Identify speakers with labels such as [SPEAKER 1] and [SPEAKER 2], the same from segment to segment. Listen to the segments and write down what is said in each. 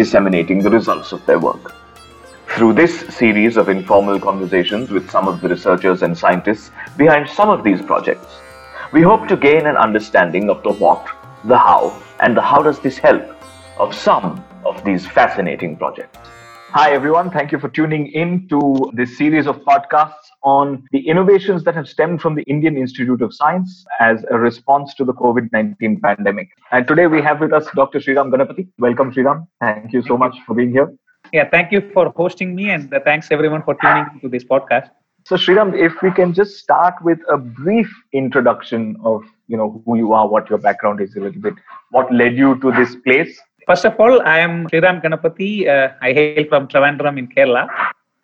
[SPEAKER 1] disseminating the results of their work. Through this series of informal conversations with some of the researchers and scientists behind some of these projects, we hope to gain an understanding of the what, the how, and the how does this help of some of these fascinating projects. Hi, everyone. Thank you for tuning in to this series of podcasts on the innovations that have stemmed from the Indian Institute of Science as a response to the COVID 19 pandemic. And today we have with us Dr. Sriram Ganapathy. Welcome, Sriram. Thank you so much for being here.
[SPEAKER 2] Yeah, thank you for hosting me, and thanks everyone for tuning into this podcast.
[SPEAKER 1] So, Sriram, if we can just start with a brief introduction of you know who you are, what your background is, a little bit, what led you to this place.
[SPEAKER 2] First of all, I am Sriram Ganapathy. Uh, I hail from Trivandrum in Kerala.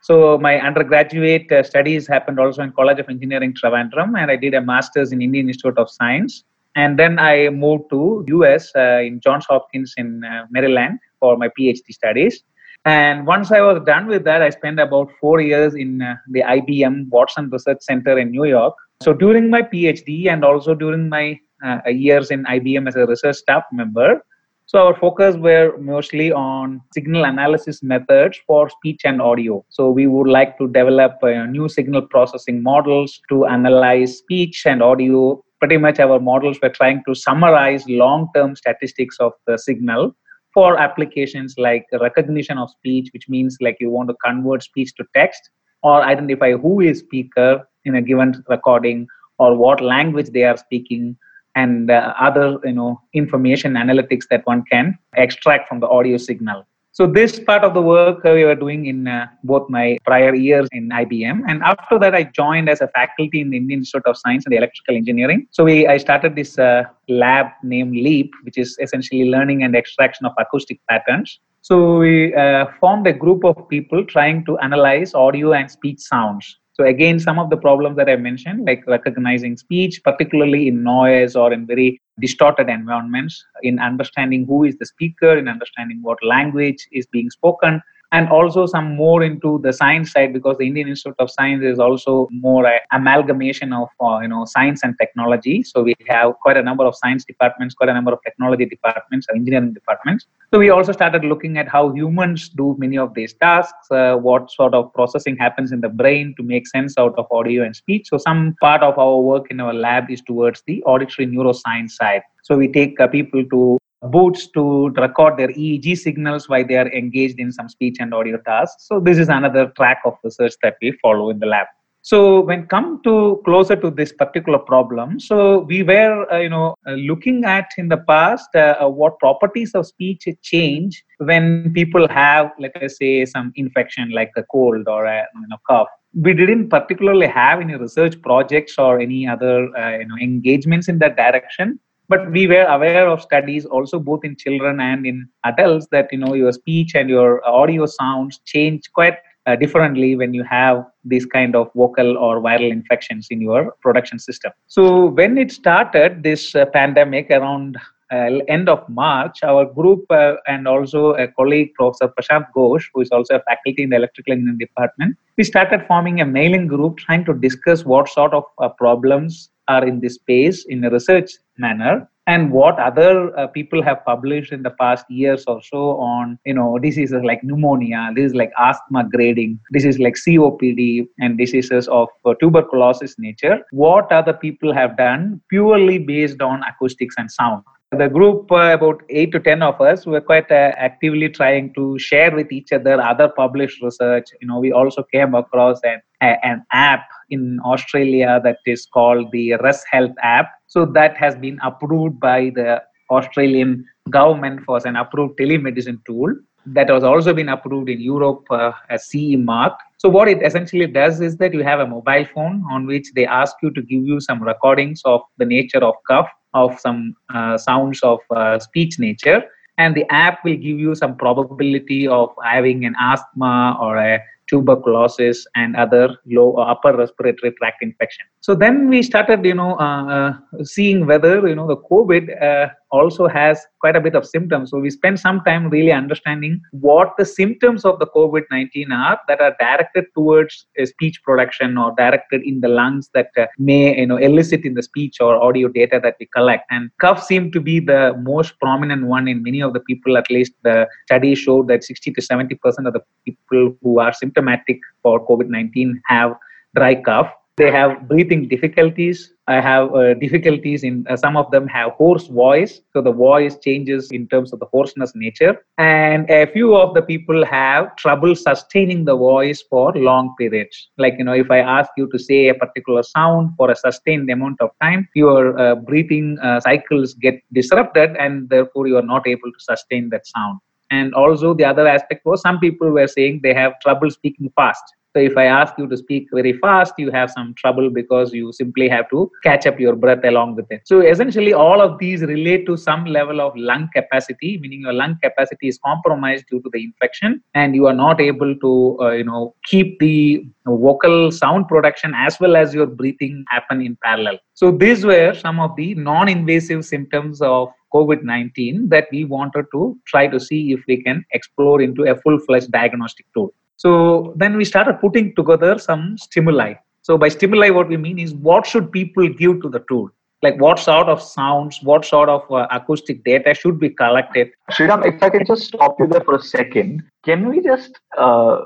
[SPEAKER 2] So my undergraduate uh, studies happened also in College of Engineering Trivandrum, and I did a master's in Indian Institute of Science. And then I moved to US uh, in Johns Hopkins in uh, Maryland for my PhD studies. And once I was done with that, I spent about four years in uh, the IBM Watson Research Center in New York. So during my PhD and also during my uh, years in IBM as a research staff member, so our focus were mostly on signal analysis methods for speech and audio. So we would like to develop uh, new signal processing models to analyze speech and audio. Pretty much our models were trying to summarize long-term statistics of the signal for applications like recognition of speech, which means like you want to convert speech to text or identify who is speaker in a given recording or what language they are speaking and uh, other you know information analytics that one can extract from the audio signal so this part of the work we were doing in uh, both my prior years in IBM, and after that I joined as a faculty in the Indian Institute of Science and Electrical Engineering. So we I started this uh, lab named LEAP, which is essentially learning and extraction of acoustic patterns. So we uh, formed a group of people trying to analyze audio and speech sounds so again, some of the problems that I mentioned, like recognizing speech, particularly in noise or in very distorted environments, in understanding who is the speaker, in understanding what language is being spoken, and also some more into the science side because the Indian Institute of Science is also more amalgamation of uh, you know science and technology. So we have quite a number of science departments, quite a number of technology departments, engineering departments. So we also started looking at how humans do many of these tasks, uh, what sort of processing happens in the brain to make sense out of audio and speech. So some part of our work in our lab is towards the auditory neuroscience side. So we take uh, people to boots to record their EEG signals while they are engaged in some speech and audio tasks. So this is another track of research that we follow in the lab. So when come to closer to this particular problem, so we were uh, you know uh, looking at in the past uh, uh what properties of speech change when people have let us say some infection like a cold or a you know, cough. We didn't particularly have any research projects or any other uh, you know engagements in that direction but we were aware of studies also both in children and in adults that you know your speech and your audio sounds change quite uh, differently when you have these kind of vocal or viral infections in your production system. So when it started this uh, pandemic around uh, end of March, our group uh, and also a colleague, Professor Prashant Ghosh, who is also a faculty in the electrical engineering department, we started forming a mailing group trying to discuss what sort of uh, problems are in this space in a research manner. And what other uh, people have published in the past years or so on you know diseases like pneumonia this is like asthma grading this is like copd and diseases of uh, tuberculosis nature. What other people have done purely based on acoustics and sound? The group uh, about 8 to 10 of us were quite uh, actively trying to share with each other other published research. You know we also came across an, a, an app in australia that is called the res health app. So that has been approved by the australian government for an approved telemedicine tool. That has also been approved in europe uh, as ce mark. So what it essentially does is that you have a mobile phone on which they ask you to give you some recordings of the nature of cough of some uh, sounds of uh, speech nature. And the app will give you some probability of having an asthma or a tuberculosis and other low or upper respiratory tract infection so then we started, you know, uh, uh, seeing whether you know the COVID uh, also has quite a bit of symptoms. So we spent some time really understanding what the symptoms of the COVID-19 are that are directed towards speech production or directed in the lungs that uh, may you know elicit in the speech or audio data that we collect. And cough seemed to be the most prominent one in many of the people. At least the study showed that 60 to 70 percent of the people who are symptomatic for COVID-19 have dry cough they have breathing difficulties. I have uh, difficulties in uh, some of them have hoarse voice. So the voice changes in terms of the hoarseness nature. And a few of the people have trouble sustaining the voice for long periods. Like you know if i ask you to say a particular sound for a sustained amount of time your uh, breathing uh, cycles get disrupted and therefore you are not able to sustain that sound. And also the other aspect was some people were saying they have trouble speaking fast so if I ask you to speak very fast, you have some trouble because you simply have to catch up your breath along with it. So essentially, all of these relate to some level of lung capacity, meaning your lung capacity is compromised due to the infection, and you are not able to, uh, you know, keep the vocal sound production as well as your breathing happen in parallel. So these were some of the non-invasive symptoms of COVID-19 that we wanted to try to see if we can explore into a full-fledged diagnostic tool. So then we started putting together some stimuli. So by stimuli, what we mean is what should people give to the tool? Like what sort of sounds, what sort of uh, acoustic data should be collected?
[SPEAKER 1] Sriram, if I can just stop you there for a second, can we just uh,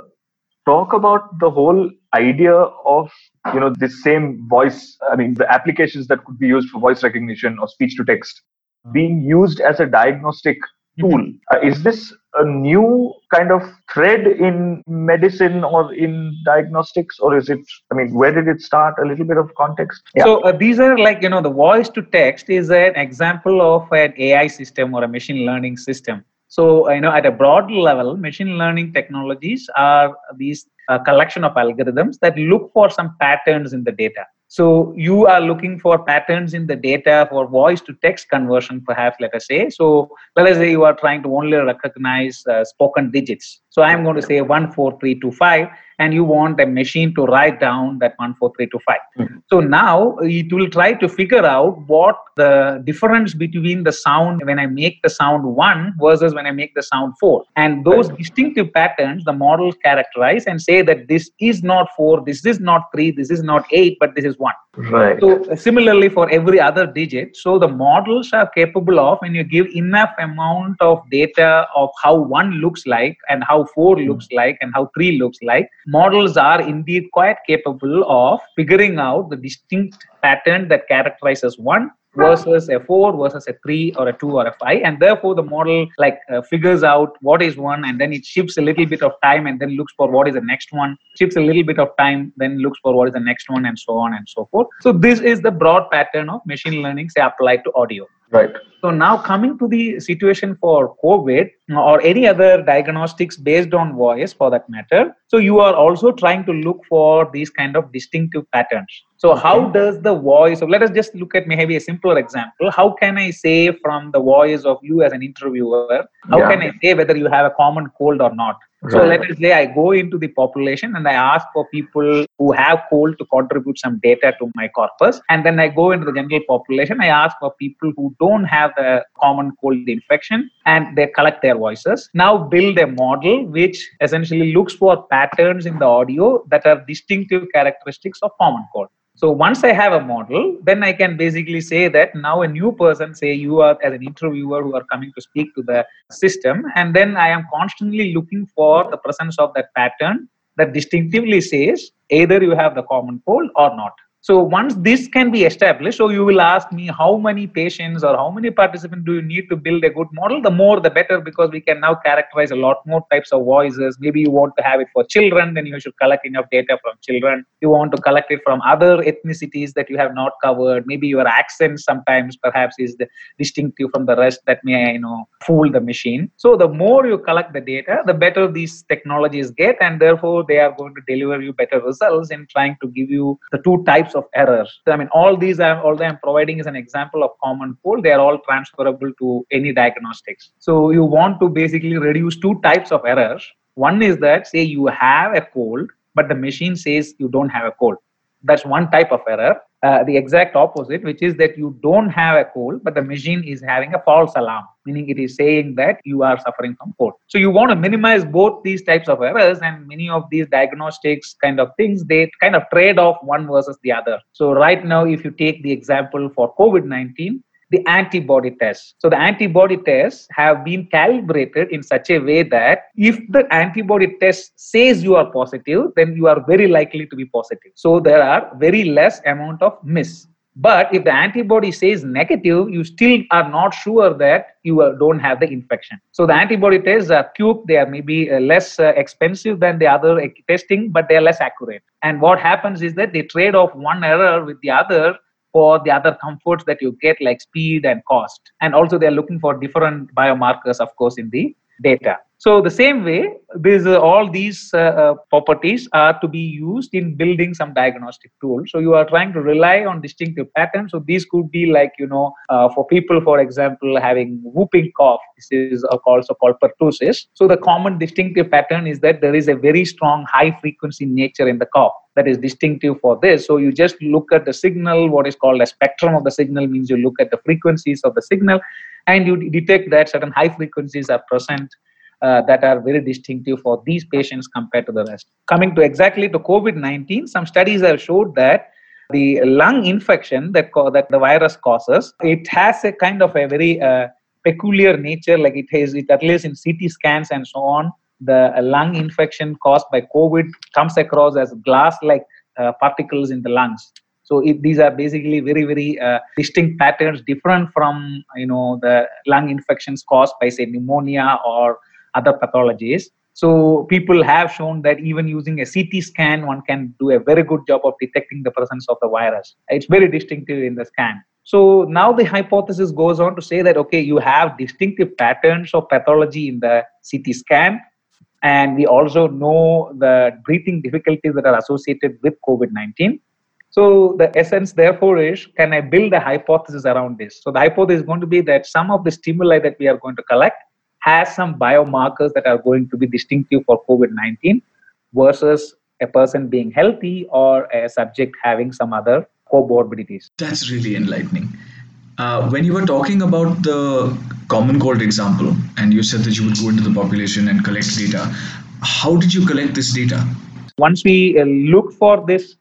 [SPEAKER 1] talk about the whole idea of you know this same voice? I mean, the applications that could be used for voice recognition or speech to text being used as a diagnostic tool. Uh, is this a new kind of thread in medicine or in diagnostics, or is it? I mean, where did it start? A little bit of context.
[SPEAKER 2] Yeah. So uh, these are like you know the voice to text is an example of an AI system or a machine learning system. So you know at a broad level, machine learning technologies are these uh, collection of algorithms that look for some patterns in the data. So you are looking for patterns in the data for voice to text conversion, perhaps, let us say. So let us say you are trying to only recognize uh, spoken digits. So I'm going to say 14325 and you want a machine to write down that 14325. Mm-hmm. So now it will try to figure out what the difference between the sound when I make the sound 1 versus when I make the sound 4. And those right. distinctive patterns the model characterize and say that this is not 4, this is not 3, this is not 8, but this is 1.
[SPEAKER 1] Right.
[SPEAKER 2] So similarly for every other digit, so the models are capable of when you give enough amount of data of how 1 looks like and how 4 mm-hmm. looks like and how 3 looks like models are indeed quite capable of figuring out the distinct pattern that characterizes one versus a 4 versus a 3 or a 2 or a 5 and therefore the model like uh, figures out what is one and then it shifts a little bit of time and then looks for what is the next one shifts a little bit of time then looks for what is the next one and so on and so forth. So this is the broad pattern of machine learning say applied to audio.
[SPEAKER 1] Right
[SPEAKER 2] so now coming to the situation for COVID uh, or any other diagnostics based on voice for that matter. So you are also trying to look for these kind of distinctive patterns. So how does the voice, so let us just look at maybe a simpler example. How can I say from the voice of you as an interviewer, how yeah. can I say whether you have a common cold or not? Right. So let us say I go into the population and I ask for people who have cold to contribute some data to my corpus. And then I go into the general population. I ask for people who don't have the common cold infection and they collect their voices. Now build a model which essentially looks for patterns in the audio that are distinctive characteristics of common cold. So once I have a model, then I can basically say that now a new person, say you are as an interviewer who are coming to speak to the system, and then I am constantly looking for the presence of that pattern that distinctively says either you have the common cold or not. So once this can be established, so you will ask me how many patients or how many participants do you need to build a good model? The more the better because we can now characterize a lot more types of voices. Maybe you want to have it for children, then you should collect enough data from children. You want to collect it from other ethnicities that you have not covered. Maybe your accent sometimes perhaps is distinctive from the rest that may you know fool the machine. So the more you collect the data, the better these technologies get, and therefore they are going to deliver you better results in trying to give you the two types types of errors. I mean, all these all that I'm providing is an example of common cold. They are all transferable to any diagnostics. So you want to basically reduce two types of errors. One is that say you have a cold, but the machine says you don't have a cold. That's one type of error. Uh, the exact opposite, which is that you don't have a cold, but the machine is having a false alarm, meaning it is saying that you are suffering from cold. So you want to minimize both these types of errors, and many of these diagnostics kind of things they kind of trade off one versus the other. So right now, if you take the example for COVID 19, the antibody tests. So the antibody tests have been calibrated in such a way that if the antibody test says you are positive, then you are very likely to be positive. So there are very less amount of miss. But if the antibody says negative, you still are not sure that you don't have the infection. So the antibody tests are quick, they are maybe uh, less uh, expensive than the other testing, but they are less accurate. And what happens is that they trade off one error with the other for the other comforts that you get like speed and cost and also they're looking for different biomarkers of course in the data so the same way, these uh, all these uh, uh, properties are to be used in building some diagnostic tool. So you are trying to rely on distinctive patterns. So these could be like you know uh, for people, for example, having whooping cough. This is also called pertussis. So the common distinctive pattern is that there is a very strong high frequency nature in the cough that is distinctive for this. So you just look at the signal. What is called a spectrum of the signal means you look at the frequencies of the signal, and you detect that certain high frequencies are present uh, that are very distinctive for these patients compared to the rest. Coming to exactly to COVID 19, some studies have showed that the lung infection that, co- that the virus causes, it has a kind of a very uh, peculiar nature, like it has, it at least in CT scans and so on, the lung infection caused by COVID comes across as glass like uh, particles in the lungs. So it, these are basically very, very uh, distinct patterns, different from you know the lung infections caused by say pneumonia or other pathologies. So people have shown that even using a CT scan, one can do a very good job of detecting the presence of the virus. It's very distinctive in the scan. So now the hypothesis goes on to say that okay, you have distinctive patterns of pathology in the CT scan, and we also know the breathing difficulties that are associated with COVID-19. So the essence, therefore, is can I build a hypothesis around this? So the hypothesis is going to be that some of the stimuli that we are going to collect has some biomarkers that are going to be distinctive for COVID 19 versus a person being healthy or a subject having some other comorbidities.
[SPEAKER 3] That's really enlightening. Uh, when you were talking about the common cold example, and you said that you would go into the population and collect data, how did you collect this data?
[SPEAKER 2] Once we uh, looked for this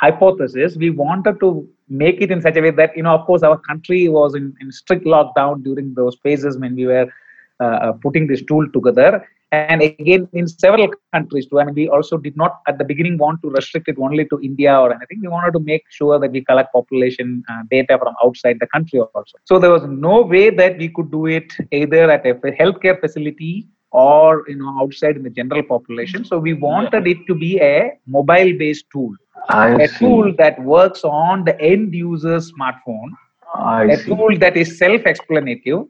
[SPEAKER 2] hypothesis, we wanted to make it in such a way that, you know, of course, our country was in, in strict lockdown during those phases when we were uh, uh, putting this tool together. And again, in several countries too. I mean, we also did not at the beginning want to restrict it only to India or anything. We wanted to make sure that we collect population uh, data from outside the country also. So there was no way that we could do it either at a healthcare facility or you know outside in the general population. So we wanted it to be a mobile-based tool,
[SPEAKER 1] I
[SPEAKER 2] a
[SPEAKER 1] see.
[SPEAKER 2] tool that works on the end user's smartphone,
[SPEAKER 1] I
[SPEAKER 2] a
[SPEAKER 1] see.
[SPEAKER 2] tool that is self-explanative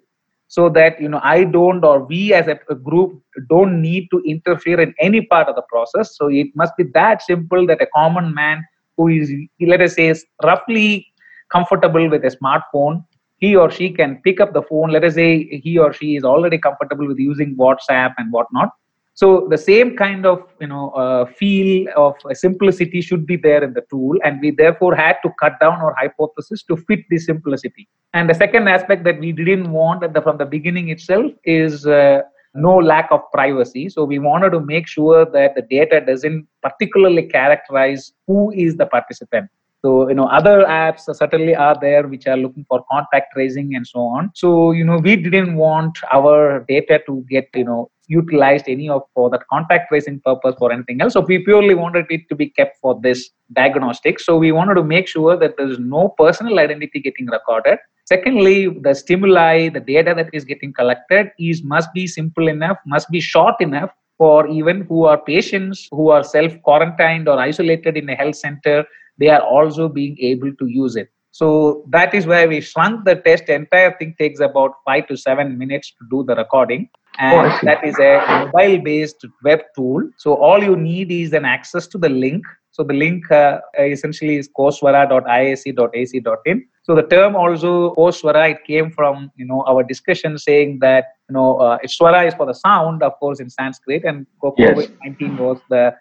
[SPEAKER 2] so that you know i don't or we as a, group don't need to interfere in any part of the process. So it must be that simple that a common man who is let us say is roughly comfortable with a smartphone he or she can pick up the phone. Let us say he or she is already comfortable with using whatsapp and whatnot so the same kind of you know uh, feel of simplicity should be there in the tool and we therefore had to cut down our hypothesis to fit the simplicity. And the second aspect that we didn't want the, from the beginning itself is uh, no lack of privacy. So we wanted to make sure that the data doesn't particularly characterize who is the participant. So, you know, other apps certainly are there which are looking for contact tracing and so on. So, you know, we didn't want our data to get, you know, utilized any of for that contact tracing purpose or anything else. So we purely wanted it to be kept for this diagnostic. So we wanted to make sure that there is no personal identity getting recorded. Secondly, the stimuli, the data that is getting collected is must be simple enough, must be short enough for even who are patients who are self quarantined or isolated in a health center they are also being able to use it. So that is why we shrunk the test. Entire thing takes about five to seven minutes to do the recording. And
[SPEAKER 1] Oh,
[SPEAKER 2] that is a mobile based web tool. So all you need is an access to the link. So the link uh, essentially is coswara.iisc.ac.in. So the term also Coswara, it came from you know our discussion saying that you know uh, Swara is for the sound, of course, in Sanskrit, and
[SPEAKER 1] Yes.
[SPEAKER 2] COVID nineteen was the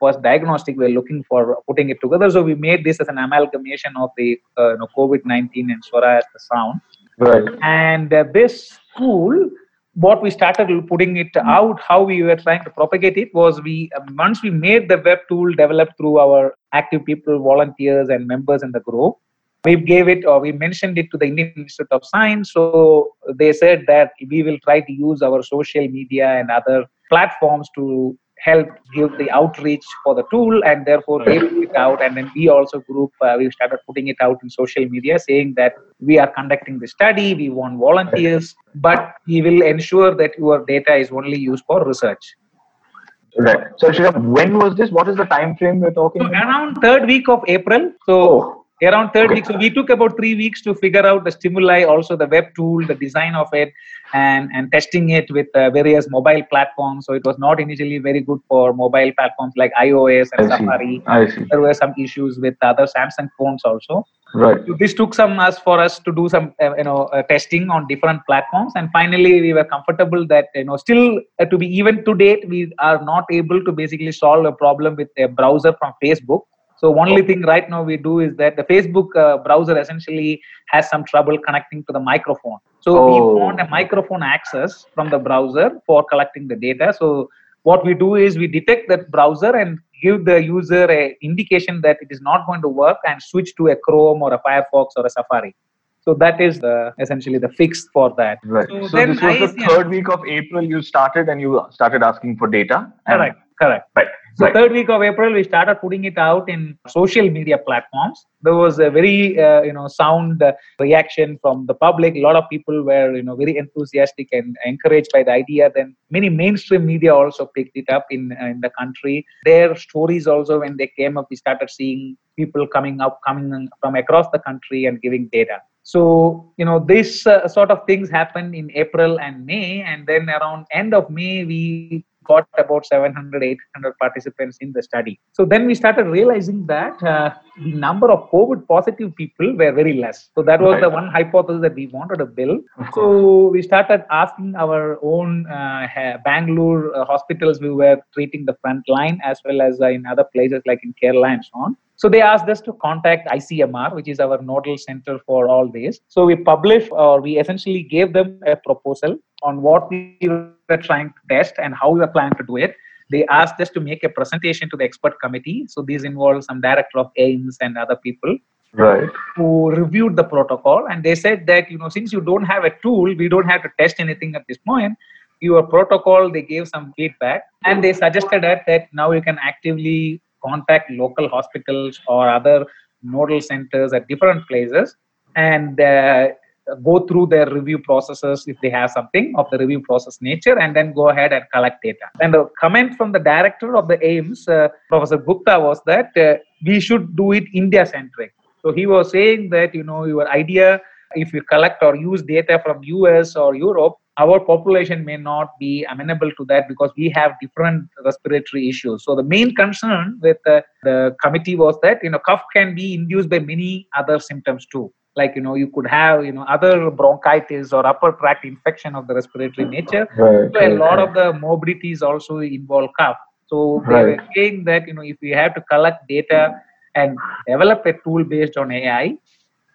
[SPEAKER 2] first diagnostic, we are looking for putting it together. So we made this as an amalgamation of the uh, you know, COVID-19 and Swara as the sound.
[SPEAKER 1] Right.
[SPEAKER 2] And uh, this tool, what we started putting it out, how we were trying to propagate it was we uh, once we made the web tool developed through our active people, volunteers, and members in the group. We gave it or we mentioned it to the Indian Institute of Science. So they said that we will try to use our social media and other platforms to help give the outreach for the tool and therefore they put it out and then we also group uh, we started putting it out in social media saying that we are conducting the study we want volunteers but we will ensure that your data is only used for research
[SPEAKER 1] Right. So, Sriram, when was this? What is the time frame we're talking
[SPEAKER 2] so
[SPEAKER 1] about?
[SPEAKER 2] around third week of april so
[SPEAKER 1] Oh,
[SPEAKER 2] around third week so we took about three weeks to figure out the stimuli also the web tool the design of it and and testing it with uh, various mobile platforms so it was not initially very good for mobile platforms like ios and
[SPEAKER 1] I see.
[SPEAKER 2] safari
[SPEAKER 1] I see.
[SPEAKER 2] there were some issues with other samsung phones also
[SPEAKER 1] Right.
[SPEAKER 2] so this took some us for us to do some uh, you know uh, testing on different platforms and finally we were comfortable that you know still uh, to be even to date we are not able to basically solve a problem with a browser from facebook so only thing right now we do is that the facebook uh, browser essentially has some trouble connecting to the microphone so
[SPEAKER 1] Oh.
[SPEAKER 2] we want a microphone access from the browser for collecting the data so what we do is we detect that browser and give the user a indication that it is not going to work and switch to a chrome or a firefox or a safari so that is the essentially the fix for that
[SPEAKER 1] Right.
[SPEAKER 2] So
[SPEAKER 1] So,
[SPEAKER 2] then
[SPEAKER 1] this was
[SPEAKER 2] I-
[SPEAKER 1] the third week of April. You started and you started asking for data.
[SPEAKER 2] correct correct
[SPEAKER 1] Right.
[SPEAKER 2] So
[SPEAKER 1] right.
[SPEAKER 2] third week of april we started putting it out in social media platforms. There was a very uh, you know sound uh, reaction from the public. A lot of people were you know very enthusiastic and encouraged by the idea. Then many mainstream media also picked it up in uh, in the country. Their stories also when they came up we started seeing people coming up coming from across the country and giving data. So you know this uh, sort of things happened in april and may. And then around end of may we got about 700 800 participants in the study. So then we started realizing that uh, the number of covid positive people were very less. So that was the one hypothesis that we wanted to build. So we started asking our own uh, bangalore uh, hospitals. We were treating the front line as well as uh, in other places like in kerala and so on. So they asked us to contact ICMR, which is our nodal center for all this. So we published, or we essentially gave them a proposal on what we were trying to test and how we were planning to do it. They asked us to make a presentation to the expert committee. So these involve some director of AIIMS and other people
[SPEAKER 1] Right.
[SPEAKER 2] who reviewed the protocol and they said that you know since you don't have a tool we don't have to test anything at this point your protocol they gave some feedback and they suggested that, that now you can actively contact local hospitals or other nodal centers at different places and uh, go through their review processes if they have something of the review process nature and then go ahead and collect data and the comment from the director of the AIIMS uh, professor gupta was that uh, we should do it india centric so he was saying that you know your idea, if you collect or use data from US or Europe, our population may not be amenable to that because we have different respiratory issues. So the main concern with the, the committee was that you know cough can be induced by many other symptoms too. Like you know you could have you know other bronchitis or upper tract infection of the respiratory nature.
[SPEAKER 1] Right.
[SPEAKER 2] So a lot of the morbidities also involve cough. So they
[SPEAKER 1] Right.
[SPEAKER 2] were saying that you know if we have to collect data and develop a tool based on AI,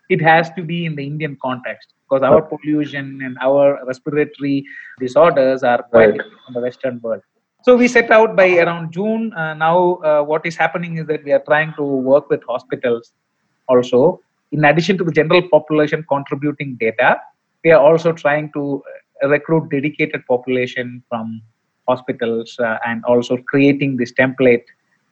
[SPEAKER 2] it has to be in the Indian context because our pollution and our respiratory disorders are quite
[SPEAKER 1] Right.
[SPEAKER 2] different from the Western world. So we set out by around June. Uh, now, uh, what is happening is that we are trying to work with hospitals also. In addition to the general population contributing data, we are also trying to uh, recruit dedicated population from hospitals uh, and also creating this template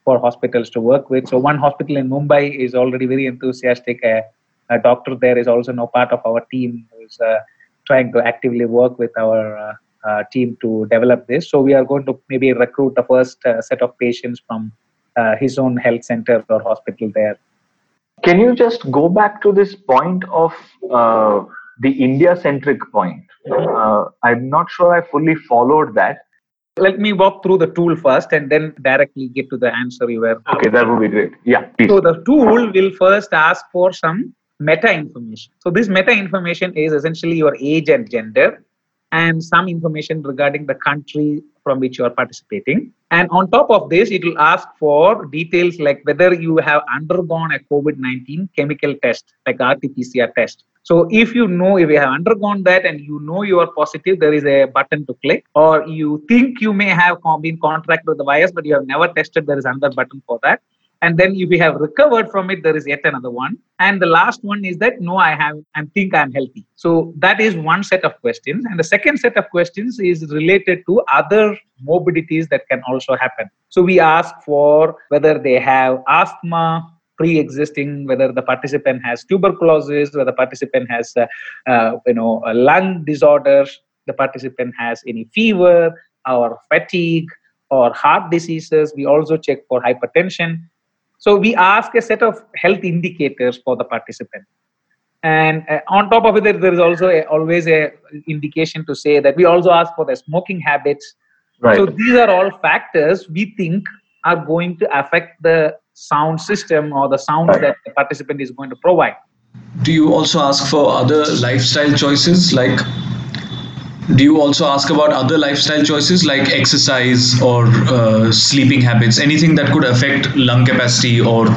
[SPEAKER 2] for hospitals to work with. So one hospital in Mumbai is already very enthusiastic. A, a doctor there is also now part of our team who is uh, trying to actively work with our uh, uh, team to develop this. So we are going to maybe recruit the first uh, set of patients from his own health center or hospital there.
[SPEAKER 1] Can you just go back to this point of uh, the India-centric point? Uh, I'm not sure I fully followed that.
[SPEAKER 2] Let me walk through the tool first and then directly get to the answer you were.
[SPEAKER 1] Okay, that would be great. Yeah, please.
[SPEAKER 2] So the tool will first ask for some meta information. So this meta information is essentially your age and gender and some information regarding the country from which you are participating. And on top of this, it will ask for details like whether you have undergone a COVID 19 chemical test, like RT PCR test. So if you know if you have undergone that and you know you are positive, there is a button to click. Or you think you may have been contracted with the virus, but you have never tested, there is another button for that and then if we have recovered from it there is yet another one. And the last one is that no i have i think i'm healthy. So that is one set of questions. And the second set of questions is related to other morbidities that can also happen. So we ask for whether they have asthma pre-existing whether the participant has tuberculosis whether the participant has uh, uh, you know a lung disorders the participant has any fever or fatigue or heart diseases. We also check for hypertension so we ask a set of health indicators for the participant. And uh, on top of it, there, there is also a, always a indication to say that we also ask for the smoking habits. Right. So these are all factors we think are going to affect the sound system or the sound right. that the participant is going to provide.
[SPEAKER 3] Do you also ask for other lifestyle choices like do you also ask about other lifestyle choices like exercise or uh, sleeping habits? Anything that could affect lung capacity or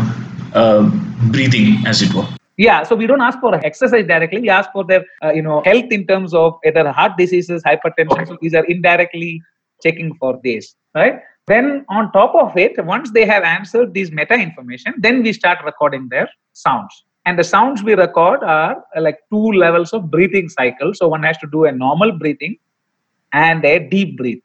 [SPEAKER 3] uh, breathing as it were?
[SPEAKER 2] Yeah so we don't ask for exercise directly. We ask for their uh, you know health in terms of either heart diseases hypertension. Okay. so these are indirectly checking for this right? Then on top of it once they have answered these meta information then we start recording their sounds and the sounds we record are uh, like two levels of breathing cycle. So one has to do a normal breathing and a deep breath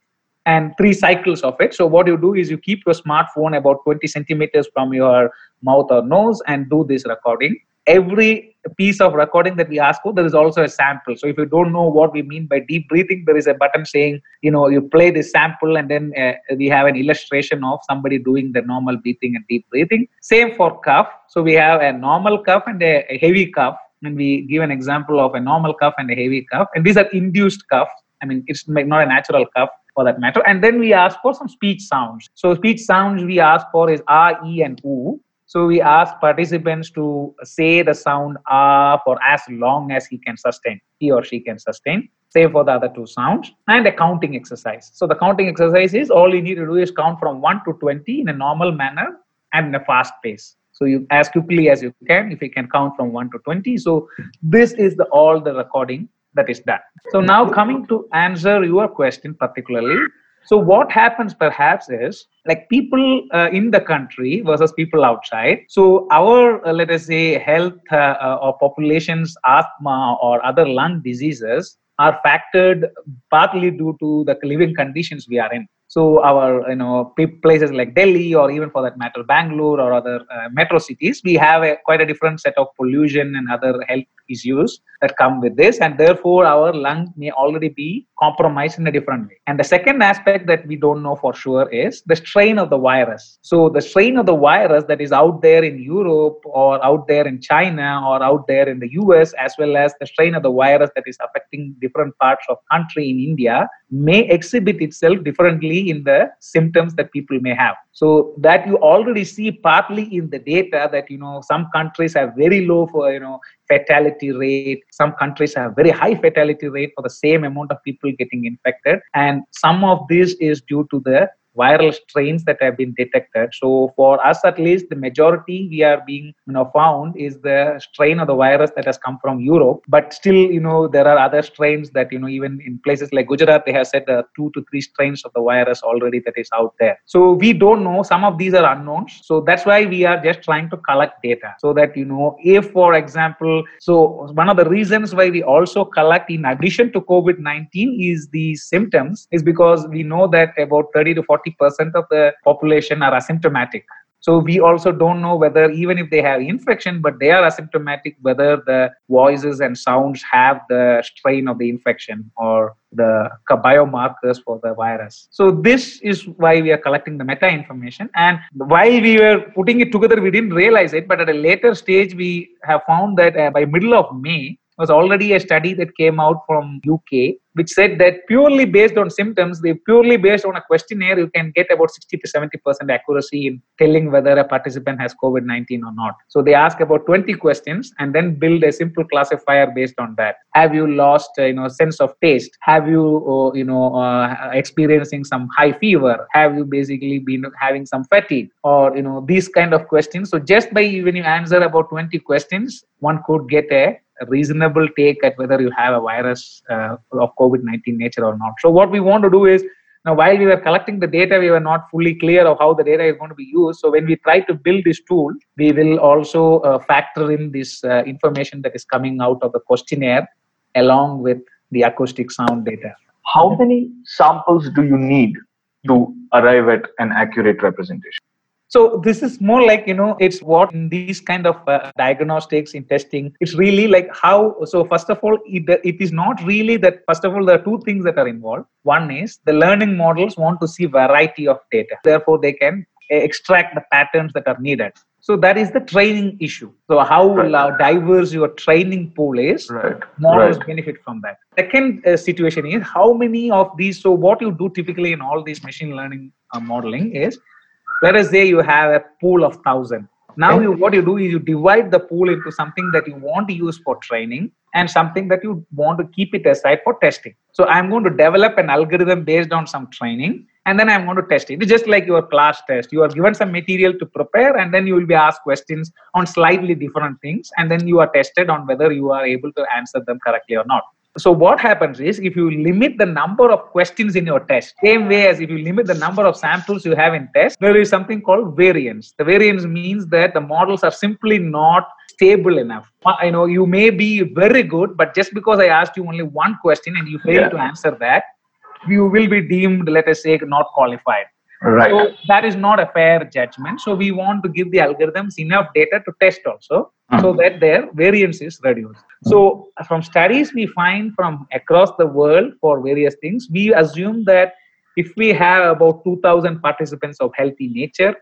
[SPEAKER 2] and three cycles of it. So what you do is you keep your smartphone about 20 centimeters from your mouth or nose and do this recording every piece of recording that we ask for, there is also a sample. So if you don't know what we mean by deep breathing, there is a button saying, you know, you play this sample and then uh, we have an illustration of somebody doing the normal breathing and deep breathing. Same for cough. So we have a normal cough and a, a heavy cough. And we give an example of a normal cough and a heavy cough. And these are induced coughs. I mean, it's not a natural cough for that matter. And then we ask for some speech sounds. So speech sounds we ask for is R, E, and U. So we ask participants to say the sound ah for as long as he can sustain, he or she can sustain. Same for the other two sounds and a counting exercise. So the counting exercise is all you need to do is count from 1 to 20 in a normal manner and in a fast pace. So you as quickly as you can, if you can count from 1 to 20. So this is the all the recording that is done. So now coming to answer your question particularly, so what happens perhaps is like people uh, in the country versus people outside. So our uh, let us say health uh, uh or population's asthma or other lung diseases are factored partly due to the living conditions we are in. So our you know places like Delhi or even for that matter Bangalore or other uh, metro cities, we have a, quite a different set of pollution and other health issues that come with this, and therefore our lung may already be compromised in a different way. And the second aspect that we don't know for sure is the strain of the virus. So the strain of the virus that is out there in Europe or out there in China or out there in the US, as well as the strain of the virus that is affecting different parts of country in India, may exhibit itself differently in the symptoms that people may have. So that you already see partly in the data that you know some countries have very low for you know fatality rate. Some countries have very high fatality rate for the same amount of people getting infected. And some of this is due to the viral strains that have been detected. So for us, at least, the majority we are being you know found is the strain of the virus that has come from Europe. But still, you know, there are other strains that you know even in places like Gujarat, they have said there are two to three strains of the virus already that is out there. So we don't know. Some of these are unknowns. So that's why we are just trying to collect data so that you know if, for example, so one of the reasons why we also collect in addition to COVID-19 is the symptoms is because we know that about 30 to 40 40% of the population are asymptomatic. So we also don't know whether even if they have infection, but they are asymptomatic, whether the voices and sounds have the strain of the infection or the biomarkers for the virus. So this is why we are collecting the meta information. And while we were putting it together, we didn't realize it, but at a later stage, we have found that uh, by middle of May, was already a study that came out from UK which said that purely based on symptoms, they purely based on a questionnaire, you can get about 60 to 70 percent accuracy in telling whether a participant has COVID-19 or not. So they ask about 20 questions and then build a simple classifier based on that. Have you lost, uh, you know, sense of taste? Have you, uh, you know, uh, experiencing some high fever? Have you basically been having some fatigue? Or you know, these kind of questions. So just by when you answer about 20 questions, one could get a a reasonable take at whether you have a virus uh, of COVID-19 nature or not. So what we want to do is now while we were collecting the data, we were not fully clear of how the data is going to be used. So when we try to build this tool, we will also uh, factor in this uh, information that is coming out of the questionnaire along with the acoustic sound data.
[SPEAKER 1] How many samples do you need to arrive at an accurate representation?
[SPEAKER 2] So this is more like, you know, it's what in these kind of uh, diagnostics in testing, it's really like how, so first of all, it, it is not really that, first of all, there are two things that are involved. One is the learning models want to see variety of data. Therefore, they can extract the patterns that are needed. So that is the training issue. So how right. diverse your training pool is, right. models right. benefit from that. Second uh, situation is how many of these. So what you do typically in all these machine learning uh, modeling is let us say you have a pool of 1000 now you, what you do is you divide the pool into something that you want to use for training and something that you want to keep it aside for testing. So i'm going to develop an algorithm based on some training and then i'm going to test it. It's just like your class test. You are given some material to prepare and then you will be asked questions on slightly different things and then you are tested on whether you are able to answer them correctly or not so what happens is if you limit the number of questions in your test, same way as if you limit the number of samples you have in test, there is something called variance. The variance means that the models are simply not stable enough. Uh, I know you may be very good, but just because I asked you only one question and you failed yeah. to answer that, you will be deemed, let us say, not qualified.
[SPEAKER 1] Right.
[SPEAKER 2] So that is not a fair judgment. So we want to give the algorithms enough data to test also, mm-hmm. so that their variance is reduced. So from studies we find from across the world for various things, we assume that if we have about 2,000 participants of healthy nature,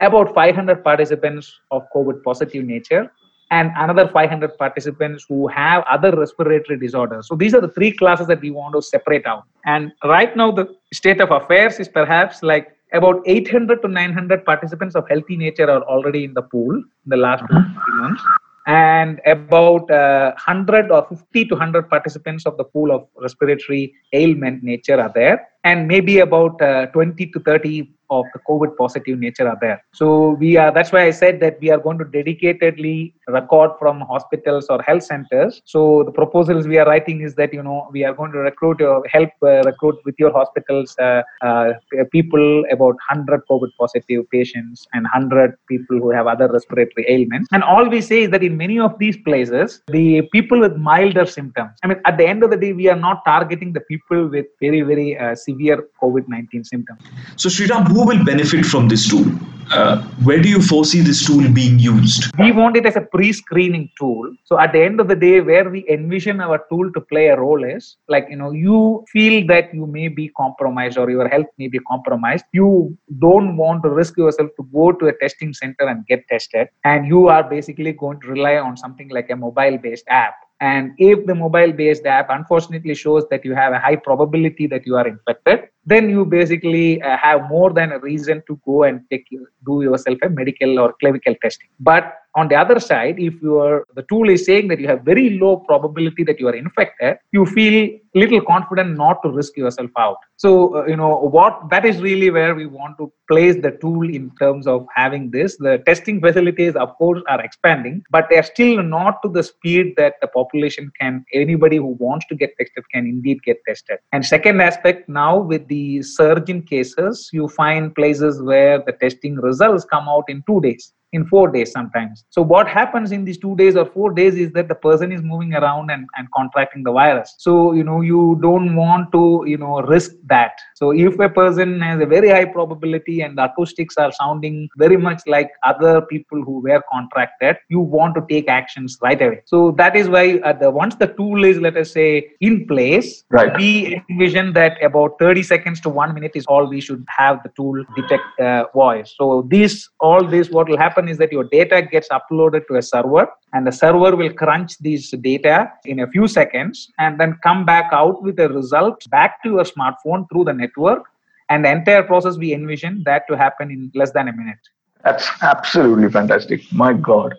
[SPEAKER 2] about 500 participants of COVID positive nature, and another 500 participants who have other respiratory disorders. So these are the three classes that we want to separate out. And right now, the state of affairs is perhaps like about 800 to 900 participants of healthy nature are already in the pool in the last two three months. And about uh, 100 or 50 to 100 participants of the pool of respiratory ailment nature are there. And maybe about uh, 20 to 30 of the COVID positive nature are there. So we are. That's why I said that we are going to dedicatedly record from hospitals or health centers. So the proposals we are writing is that you know we are going to recruit or uh, help uh, recruit with your hospitals uh, uh, people about 100 COVID positive patients and 100 people who have other respiratory ailments. And all we say is that in many of these places, the people with milder symptoms. I mean, at the end of the day, we are not targeting the people with very very uh, severe COVID-19 symptoms.
[SPEAKER 3] So Sriram, who will benefit from this tool? Uh, where do you foresee this tool being used?
[SPEAKER 2] We want it as a pre screening tool. So, at the end of the day, where we envision our tool to play a role is like, you know, you feel that you may be compromised or your health may be compromised. You don't want to risk yourself to go to a testing center and get tested. And you are basically going to rely on something like a mobile based app and if the mobile based app unfortunately shows that you have a high probability that you are infected, then you basically uh, have more than a reason to go and take do yourself a medical or clinical testing. But on the other side, if your the tool is saying that you have very low probability that you are infected, you feel little confident not to risk yourself out. So uh, you know what that is really where we want to place the tool in terms of having this. The testing facilities, of course, are expanding, but they are still not to the speed that the population can. Anybody who wants to get tested can indeed get tested. And second aspect, now with the surge in cases, you find places where the testing results come out in two days in four days sometimes. So what happens in these two days or four days is that the person is moving around and, and contracting the virus. So you know you don't want to you know risk that. So if a person has a very high probability and the acoustics are sounding very much like other people who were contracted, you want to take actions right away. So that is why uh, the once the tool is let us say in place,
[SPEAKER 1] right.
[SPEAKER 2] we envision that about 30 seconds to one minute is all we should have the tool detect uh, voice. So this all this what will happen happen is that your data gets uploaded to a server and the server will crunch these data in a few seconds and then come back out with the results back to your smartphone through the network. And the entire process we envision that to happen in less than a minute.
[SPEAKER 4] That's absolutely fantastic. My god.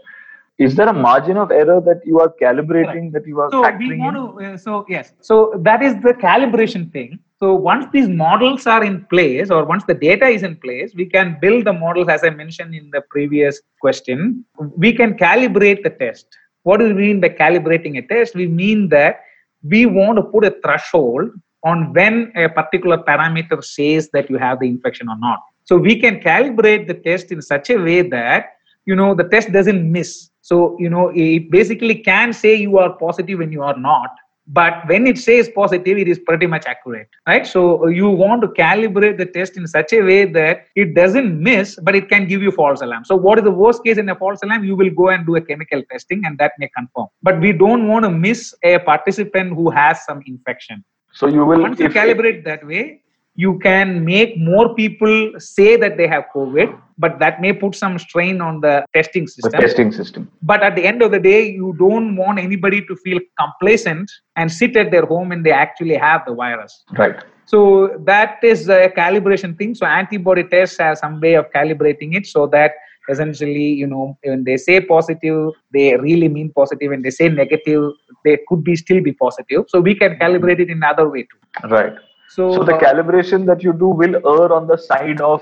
[SPEAKER 4] Is there a margin of error that you are calibrating that you are
[SPEAKER 2] so we want
[SPEAKER 4] in?
[SPEAKER 2] to uh, so yes. So that is the calibration thing so once these models are in place or once the data is in place we can build the models as i mentioned in the previous question. We can calibrate the test. What do we mean by calibrating a test? We mean that we want to put a threshold on when a particular parameter says that you have the infection or not. So we can calibrate the test in such a way that you know the test doesn't miss. So, you know, it basically can say you are positive when you are not. But when it says positive, it is pretty much accurate, right? So uh, you want to calibrate the test in such a way that it doesn't miss, but it can give you false alarm. So what is the worst case in a false alarm? You will go and do a chemical testing and that may confirm. But we don't want to miss a participant who has some infection.
[SPEAKER 4] So you will
[SPEAKER 2] Once you calibrate that way, you can make more people say that they have COVID but that may put some strain on the testing system.
[SPEAKER 4] The testing system.
[SPEAKER 2] But at the end of the day, you don't want anybody to feel complacent and sit at their home and they actually have the virus.
[SPEAKER 4] Right.
[SPEAKER 2] So that is a calibration thing. So antibody tests have some way of calibrating it so that essentially, you know, when they say positive, they really mean positive. When they say negative, they could be still be positive. So we can calibrate it in another way too.
[SPEAKER 4] Right.
[SPEAKER 2] So,
[SPEAKER 4] so the
[SPEAKER 2] uh,
[SPEAKER 4] calibration that you do will err on the side of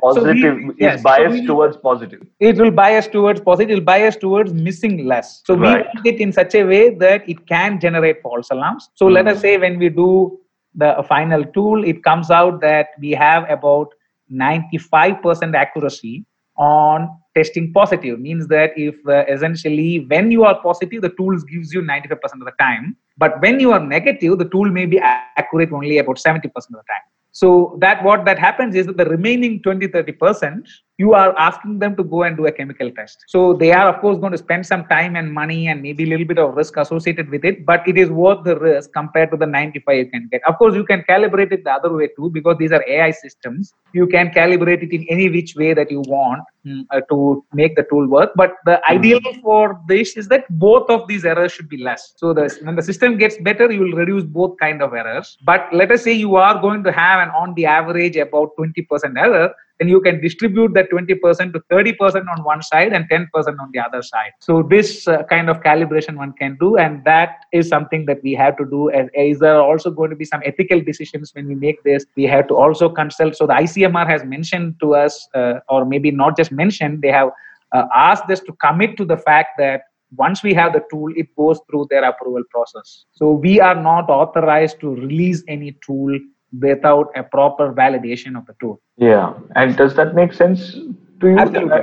[SPEAKER 4] positive
[SPEAKER 2] we-
[SPEAKER 4] is
[SPEAKER 2] yes, so
[SPEAKER 4] biased
[SPEAKER 2] we-
[SPEAKER 4] towards positive
[SPEAKER 2] it will bias towards positive, it will bias towards missing less. So we
[SPEAKER 4] Right.
[SPEAKER 2] want it in such a way that it can generate false alarms. So let us say when we do the final tool, it comes out that we have about 95% accuracy on testing positive. Means that if uh, essentially when you are positive, the tools gives you 95% of the time. But when you are negative, the tool may be accurate only about 70% of the time so that what that happens is that the remaining 20 30% you are asking them to go and do a chemical test. So they are of course going to spend some time and money and maybe a little bit of risk associated with it but it is worth the risk compared to the 95 you can get. Of course you can calibrate it the other way too because these are ai systems. You can calibrate it in any which way that you want mm, uh, to make the tool work but the ideal for this is that both of these errors should be less. So the, when the system gets better you will reduce both kind of errors. But let us say you are going to have an on the average about 20% error then you can distribute that 20% to 30% on one side and 10% on the other side. So this uh, kind of calibration one can do and that is something that we have to do. As is there also going to be some ethical decisions when we make this? We have to also consult. So the icmr has mentioned to us uh, or maybe not just mentioned they have uh, asked us to commit to the fact that once we have the tool it goes through their approval process. So we are not authorized to release any tool without a proper validation of the tool.
[SPEAKER 4] Yeah. And does that make sense to you?
[SPEAKER 2] Absolutely.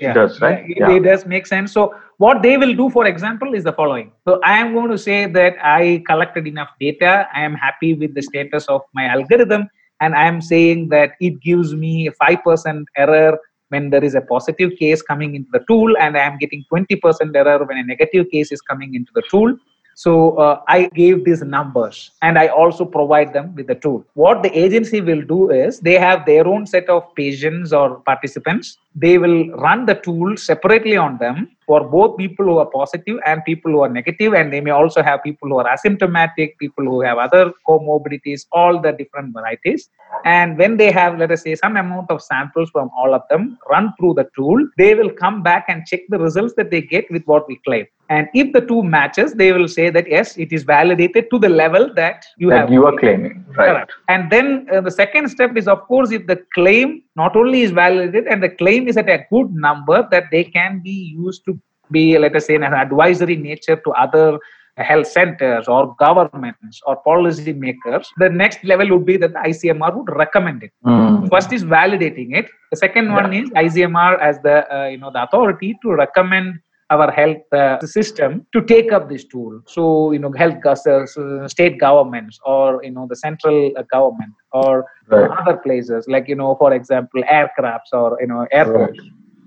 [SPEAKER 4] it does right?
[SPEAKER 2] It, it does make sense. So what they will do for example is the following. So i am going to say that i collected enough data. I am happy with the status of my algorithm. And i am saying that it gives me a 5% error when there is a positive case coming into the tool. And i am getting 20% error when a negative case is coming into the tool so uh, I gave these numbers and I also provide them with the tool. What the agency will do is they have their own set of patients or participants. They will run the tool separately on them for both people who are positive and people who are negative, and they may also have people who are asymptomatic, people who have other comorbidities, all the different varieties. And when they have, let us say, some amount of samples from all of them run through the tool, they will come back and check the results that they get with what we claim. And if the two matches, they will say that yes, it is validated to the level that you
[SPEAKER 4] that
[SPEAKER 2] have.
[SPEAKER 4] you are claiming right
[SPEAKER 2] Correct. And then uh, the second step is, of course, if the claim not only is validated and the claim is at a good number, that they can be used to be, let us say, an advisory nature to other health centers or governments or policy makers. The next level would be that the ICMR would recommend it.
[SPEAKER 4] Mm.
[SPEAKER 2] First is validating it. The second one is ICMR as the uh, you know the authority to recommend our health uh, system to take up this tool. So you know health uh, state governments or you know the central uh, government or
[SPEAKER 4] Right.
[SPEAKER 2] other places like you know for example aircrafts or you know airports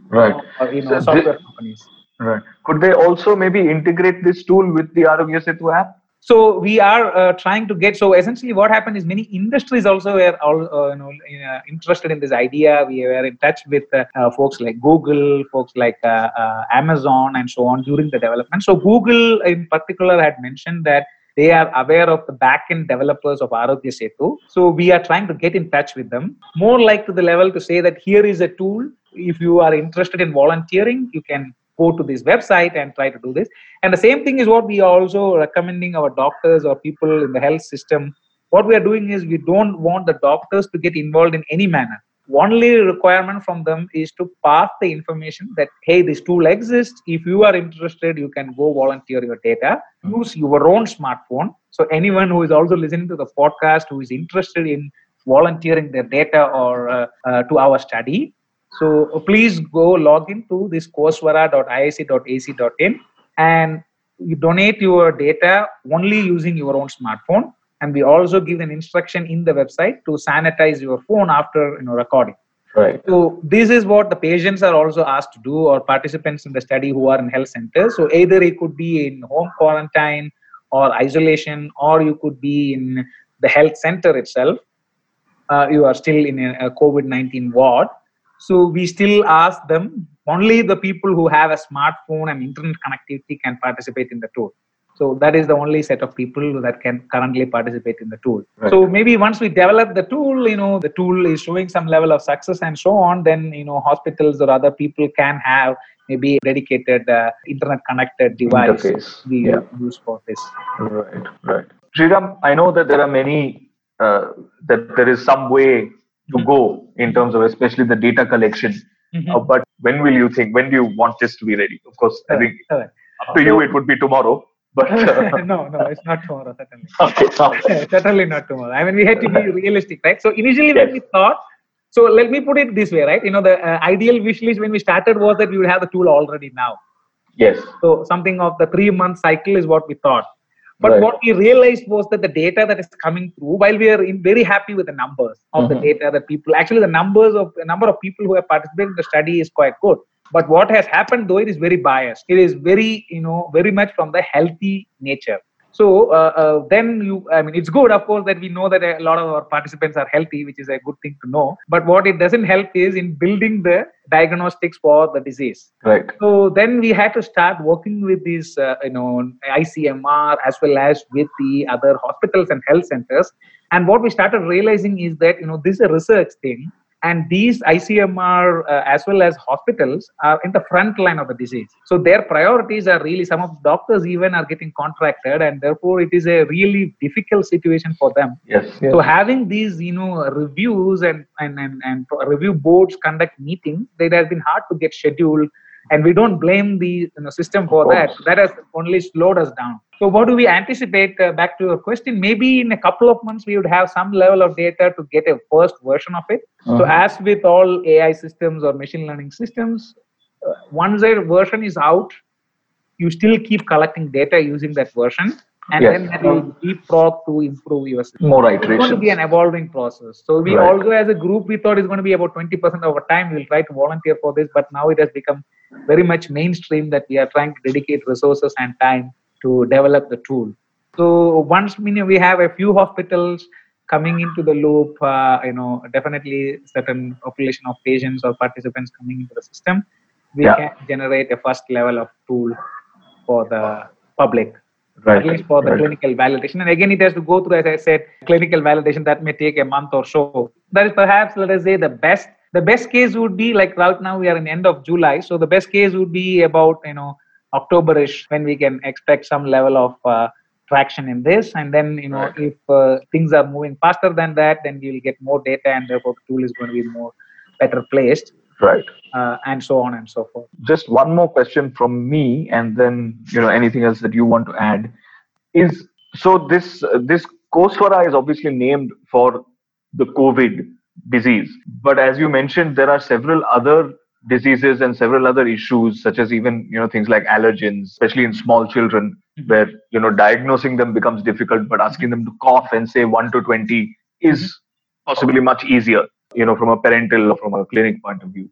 [SPEAKER 4] right.
[SPEAKER 2] Or you know
[SPEAKER 4] So
[SPEAKER 2] software companies.
[SPEAKER 4] Right. Could they also maybe integrate this tool with the Aarogya Setu app
[SPEAKER 2] so we are uh, trying to get so essentially what happened is many industries also were all uh, you know uh, interested in this idea we were in touch with uh, uh, folks like google folks like uh, amazon and so on during the development so google in particular had mentioned that they are aware of the back-end developers of Aarogya Setu. So we are trying to get in touch with them. More like to the level to say that here is a tool. If you are interested in volunteering, you can go to this website and try to do this. And the same thing is what we are also recommending our doctors or people in the health system. What we are doing is we don't want the doctors to get involved in any manner. Only requirement from them is to pass the information that hey, this tool exists. If you are interested, you can go volunteer your data. Use your own smartphone. So anyone who is also listening to the podcast who is interested in volunteering their data or uh, uh, to our study so please go log into this coswara.iisc.ac.in and you donate your data only using your own smartphone. And we also give an instruction in the website to sanitize your phone after you know recording.
[SPEAKER 4] Right.
[SPEAKER 2] So this is what the patients are also asked to do, or participants in the study who are in health centers. So either it could be in home quarantine or isolation, or you could be in the health center itself. Uh, you are still in a, a COVID-19 ward so we still ask them only the people who have a smartphone and internet connectivity can participate in the tool. So that is the only set of people that can currently participate in the tool. Right. So maybe once we develop the tool, you know, the tool is showing some level of success and so on, then you know, hospitals or other people can have maybe a dedicated uh, internet connected device
[SPEAKER 4] Interface.
[SPEAKER 2] we yeah. use for this.
[SPEAKER 4] Right, right. Sriram, I know that there are many uh, that there is some way to go in terms of especially the data collection. Mm-hmm. Uh, but when will you think? When do you want this to be ready? Of course, I think up to you it would be tomorrow. But
[SPEAKER 2] uh, no, no, it's not tomorrow. Certainly, okay, certainly not tomorrow. I mean, we had to be realistic, right? So initially, yes. when we thought, so let me put it this way, right? You know, the uh, ideal wish list when we started was that we would have the tool already now.
[SPEAKER 4] Yes.
[SPEAKER 2] So something of the three month cycle is what we thought. But right. what we realized was that the data that is coming through, while we are very happy with the numbers of mm-hmm. the data that people actually the numbers of the number of people who have participated in the study is quite good. But what has happened though it is very biased. It is very you know very much from the healthy nature. So uh, uh, then you, I mean, it's good, of course, that we know that a lot of our participants are healthy, which is a good thing to know. But what it doesn't help is in building the diagnostics for the disease.
[SPEAKER 4] Right.
[SPEAKER 2] So then we had to start working with these, uh, you know, ICMR as well as with the other hospitals and health centers. And what we started realizing is that, you know, this is a research thing and these icmr uh, as well as hospitals are in the front line of the disease. So their priorities are really some of the doctors even are getting contracted and therefore it is a really difficult situation for them.
[SPEAKER 4] Yes, yes.
[SPEAKER 2] so having these you know reviews and, and and and review boards conduct meetings it has been hard to get scheduled and we don't blame the you know, system for that that has only slowed us down so what do we anticipate uh, back to your question maybe in a couple of months we would have some level of data to get a first version of it uh-huh. so as with all ai systems or machine learning systems uh, once a version is out you still keep collecting data using that version and yes. then that will leapfrog to improve your system.
[SPEAKER 4] More iterations.
[SPEAKER 2] It's going to be an evolving process. So we right. also, as a group, we thought it's going to be about 20% of our time. We'll try to volunteer for this, but now it has become very much mainstream that we are trying to dedicate resources and time to develop the tool. So once we have a few hospitals coming into the loop, uh, you know, definitely certain population of patients or participants coming into the system, we yeah. can generate a first level of tool for the public right. at least for the right. clinical validation. And again, it has to go through, as I said, clinical validation that may take a month or so. That is perhaps, let us say, the best. The best case would be like right now we are in end of July, so the best case would be about you know Octoberish when we can expect some level of uh, traction in this. And then you know right. if uh, things are moving faster than that, then we will get more data, and therefore the tool is going to be more better placed
[SPEAKER 4] right
[SPEAKER 2] uh, and so on and so forth
[SPEAKER 4] just one more question from me and then you know anything else that you want to add is so this uh, this Coswara is obviously named for the covid disease but as you mentioned there are several other diseases and several other issues such as even you know things like allergens especially in small children mm-hmm. where you know diagnosing them becomes difficult but asking them to cough and say 1 to 20 is mm-hmm. possibly much easier you know, from a parental or from a clinic point of view.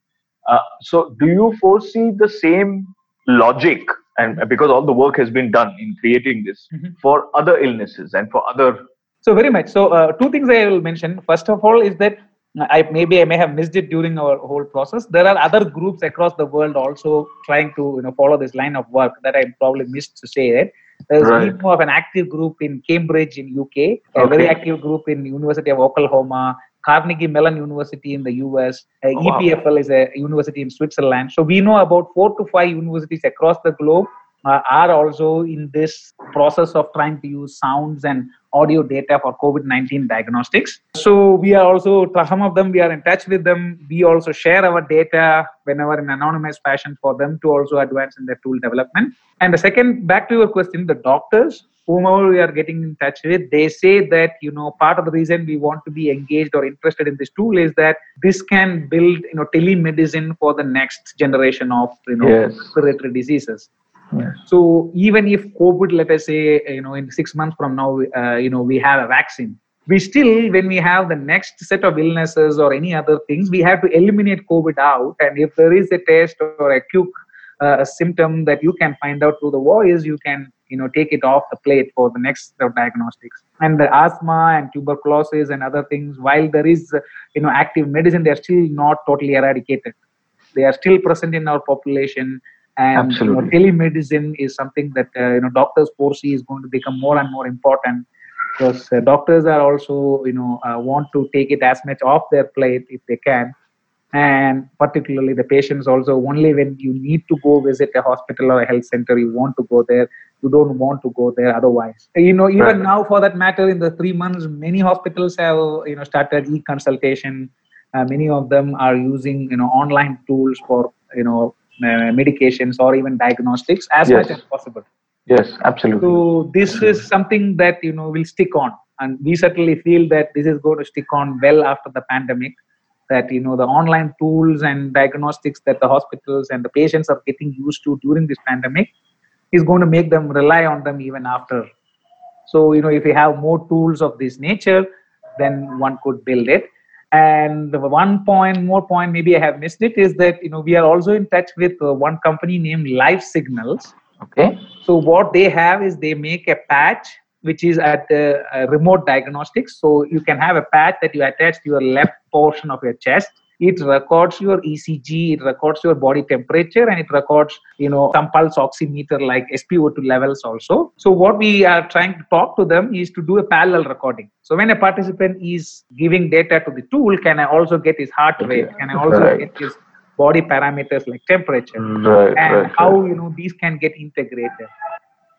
[SPEAKER 4] Uh, so, do you foresee the same logic and because all the work has been done in creating this
[SPEAKER 2] Mhm.
[SPEAKER 4] for other illnesses and for other
[SPEAKER 2] So very much. So uh, two things I will mention. First of all, is that I maybe I may have missed it during our whole process. There are other groups across the world also trying to you know follow this line of work that I probably missed to say it. There's
[SPEAKER 4] Right.
[SPEAKER 2] more of an active group in Cambridge in UK, a very active group in University of Oklahoma, Carnegie Mellon University in the US, uh,
[SPEAKER 4] Oh, wow.
[SPEAKER 2] EPFL is a university in Switzerland. So we know about four to five universities across the globe uh, are also in this process of trying to use sounds and audio data for COVID-19 diagnostics. So we are also some of them we are in touch with them. We also share our data whenever in anonymous fashion for them to also advance in their tool development. And the second, back to your question, the doctors whomever we are getting in touch with, they say that you know part of the reason we want to be engaged or interested in this tool is that this can build you know telemedicine for the next generation of you know
[SPEAKER 4] Yes.
[SPEAKER 2] respiratory diseases. So even if COVID, let us say, you know, in six months from now, uh, you know, we have a vaccine, we still, when we have the next set of illnesses or any other things, we have to eliminate COVID out. And if there is a test or a quick uh, symptom that you can find out through the voice, you can, you know, take it off the plate for the next set of diagnostics. And the asthma and tuberculosis and other things, while there is, you know, active medicine, they're still not totally eradicated. They are still present in our population and you know, telemedicine is something that uh, you know doctors foresee is going to become more and more important. Because uh, doctors are also you know uh, want to take it as much off their plate if they can. And particularly the patients also only when you need to go visit a hospital or a health center you want to go there. You don't want to go there otherwise. You know even
[SPEAKER 4] Right.
[SPEAKER 2] now for that matter in the three months many hospitals have you know started e-consultation. Uh, many of them are using you know online tools for you know Uh, medications or even diagnostics as much as possible.
[SPEAKER 4] Yes, absolutely.
[SPEAKER 2] so this is something that you know will stick on. And we certainly feel that this is going to stick on well after the pandemic that you know the online tools and diagnostics that the hospitals and the patients are getting used to during this pandemic is going to make them rely on them even after. So you know if we have more tools of this nature then one could build it and the one point more point maybe i have missed it is that you know we are also in touch with uh, one company named life signals
[SPEAKER 4] okay.
[SPEAKER 2] so what they have is they make a patch which is at the uh, remote diagnostics. So you can have a patch that you attach to your left portion of your chest. It records your ECG, it records your body temperature, and it records, you know, some pulse oximeter like SpO2 levels also. So what we are trying to talk to them is to do a parallel recording. So when a participant is giving data to the tool, can I also get his heart rate? Can I also
[SPEAKER 4] Right.
[SPEAKER 2] get his body parameters like temperature?
[SPEAKER 4] Right,
[SPEAKER 2] and
[SPEAKER 4] right,
[SPEAKER 2] how you know these can get integrated.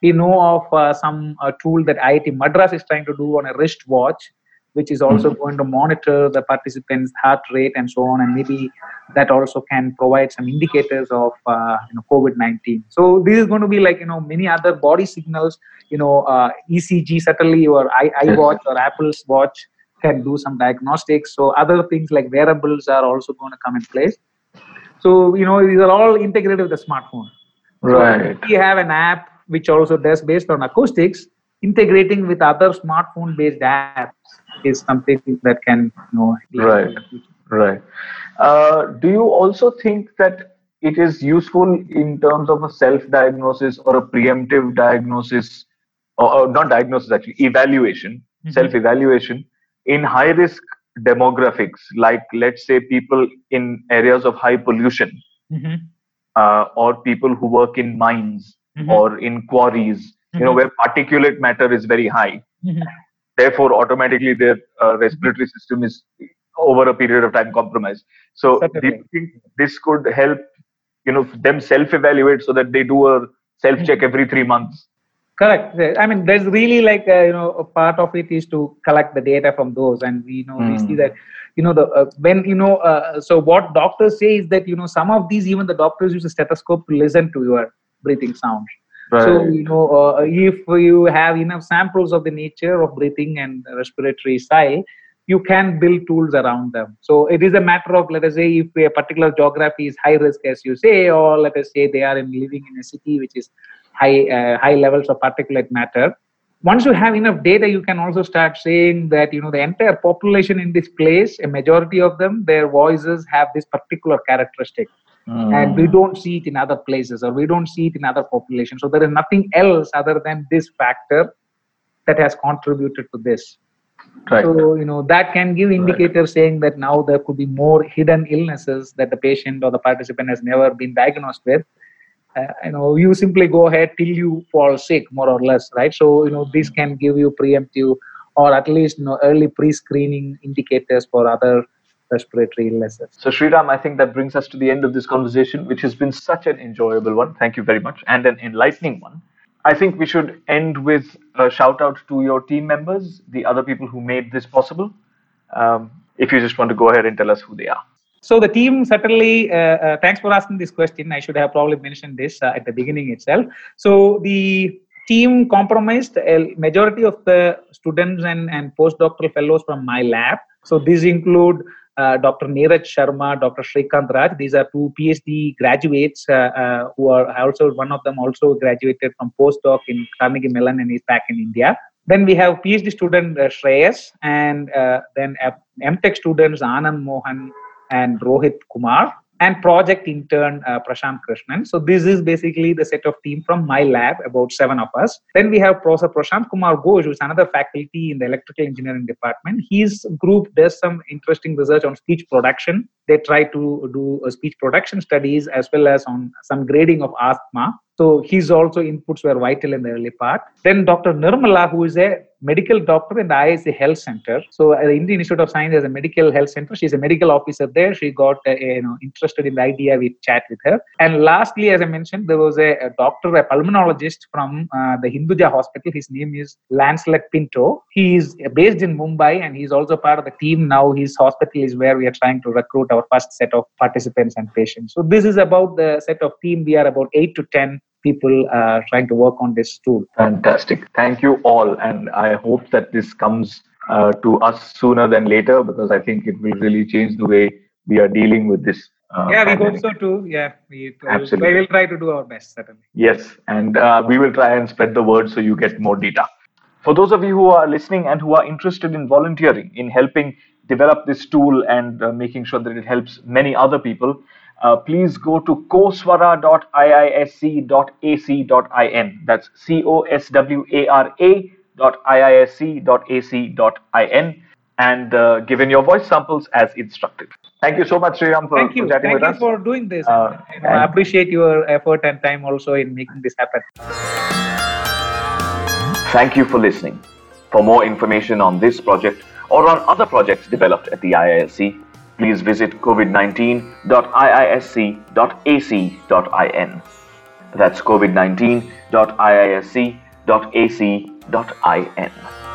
[SPEAKER 2] We know of uh, some uh, tool that IIT Madras is trying to do on a wrist watch, which is also going to monitor the participant's heart rate and so on, and maybe that also can provide some indicators of uh, you know COVID-19. So this is going to be like you know many other body signals. You know uh, ECG certainly or i iWatch or Apple's watch can do some diagnostics. So other things like wearables are also going to come in place. So you know these are all integrated with the smartphone. So
[SPEAKER 4] Right.
[SPEAKER 2] we have an app which also does based on acoustics. Integrating with other smartphone-based apps is something that can you know
[SPEAKER 4] Right. Right. Uh, do you also think that it is useful in terms of a self-diagnosis or a preemptive diagnosis, or, or not diagnosis actually, evaluation,
[SPEAKER 2] Mhm.
[SPEAKER 4] self-evaluation in high-risk demographics, like let's say people in areas of high pollution,
[SPEAKER 2] Mhm.
[SPEAKER 4] uh, or people who work in mines
[SPEAKER 2] Mhm.
[SPEAKER 4] or in quarries, you know,
[SPEAKER 2] Mhm.
[SPEAKER 4] where particulate matter is very high
[SPEAKER 2] Mhm.
[SPEAKER 4] therefore automatically their uh, respiratory system is over a period of time compromised so do you think this could help you know them self evaluate so that they do a self check every 3 months
[SPEAKER 2] Correct. I mean, there's really like uh, you know a part of it is to collect the data from those, and we know we see
[SPEAKER 4] Hmm.
[SPEAKER 2] that you know the uh, when you know uh, so what doctors say is that you know some of these even the doctors use a stethoscope to listen to your breathing sounds. So you know uh, if you have enough samples of the nature of breathing and respiratory style, you can build tools around them. So it is a matter of let us say if a particular geography is high risk as you say, or let us say they are in living in a city which is high uh, high levels of particulate matter. Once you have enough data, you can also start saying that you know the entire population in this place, a majority of them, their voices have this particular characteristic. Mm. and we don't see it in other places or we don't see it in other populations so there is nothing else other than this factor that has contributed to this right. so you know that can give indicators right. saying that now there could be more hidden illnesses that the patient or the participant has never been diagnosed with uh, you know you simply go ahead till you fall sick more or less right so you know this can give you preemptive or at least you know early pre-screening indicators for other respiratory illnesses.
[SPEAKER 4] So, Sriram, I think that brings us to the end of this conversation, which has been such an enjoyable one. Thank you very much, and an enlightening one. I think we should end with a shout out to your team members, the other people who made this possible. Um, if you just want to go ahead and tell us who they are.
[SPEAKER 2] So the team certainly. Uh, uh, thanks for asking this question. I should have probably mentioned this uh, at the beginning itself. So the team comprised a majority of the students and, and postdoctoral fellows from my lab. So these include Dr. Neeraj Sharma, Dr. Srikanth Raj. These are two PhD graduates uh, uh, who are also, one of them also graduated from postdoc in Carnegie Mellon and is back in India. Then we have PhD student uh, Shreyas and uh, then MTech students Anand Mohan and Rohit Kumar and project intern uh, Prashant Krishnan. So this is basically the set of team from my lab, about seven of us. Then we have Professor Prashant Kumar Ghosh, who's another faculty in the electrical engineering department. His group does some interesting research on speech production. They try to do uh, speech production studies as well as on some grading of asthma. So his also inputs were vital in the early part. Then Dr. Nirmala, who is a medical doctor in the IISc Health Center. So at the Indian Institute of Science has a medical health center. She's a medical officer there. She got uh, you know interested in the idea. We chat with her. And lastly, as I mentioned, there was a, a doctor, a pulmonologist from uh, the Hinduja Hospital. His name is Lancelot Pinto. He is based in Mumbai and he's also part of the team now. His hospital is where we are trying to recruit our first set of participants and patients. So this is about the set of team. We are about eight to ten people are trying to work on this tool.
[SPEAKER 4] Fantastic. Thank you all. And I hope that this comes uh, to us sooner than later because I think it will really change the way we are dealing with this.
[SPEAKER 2] Uh, yeah, pandemic. we hope so too. Yeah, we, Absolutely. we will try to do our best, certainly.
[SPEAKER 4] Yes, and uh, we will try and spread the word so you get more data. For those of you who are listening and who are interested in volunteering, in helping develop this tool and uh, making sure that it helps many other people, uh, please go to coswara.iisc.ac.in. That's C O S W A R A dot iisc.ac.in and uh, give in your voice samples as instructed. Thank you so much, Sriram, for,
[SPEAKER 2] Thank you.
[SPEAKER 4] chatting
[SPEAKER 2] Thank
[SPEAKER 4] with
[SPEAKER 2] you us. for doing this. Uh, I appreciate your effort and time also in making this happen.
[SPEAKER 1] Thank you for listening. For more information on this project or on other projects developed at the IISc, please visit covid19.iisc.ac.in. That's covid19.iisc.ac.in.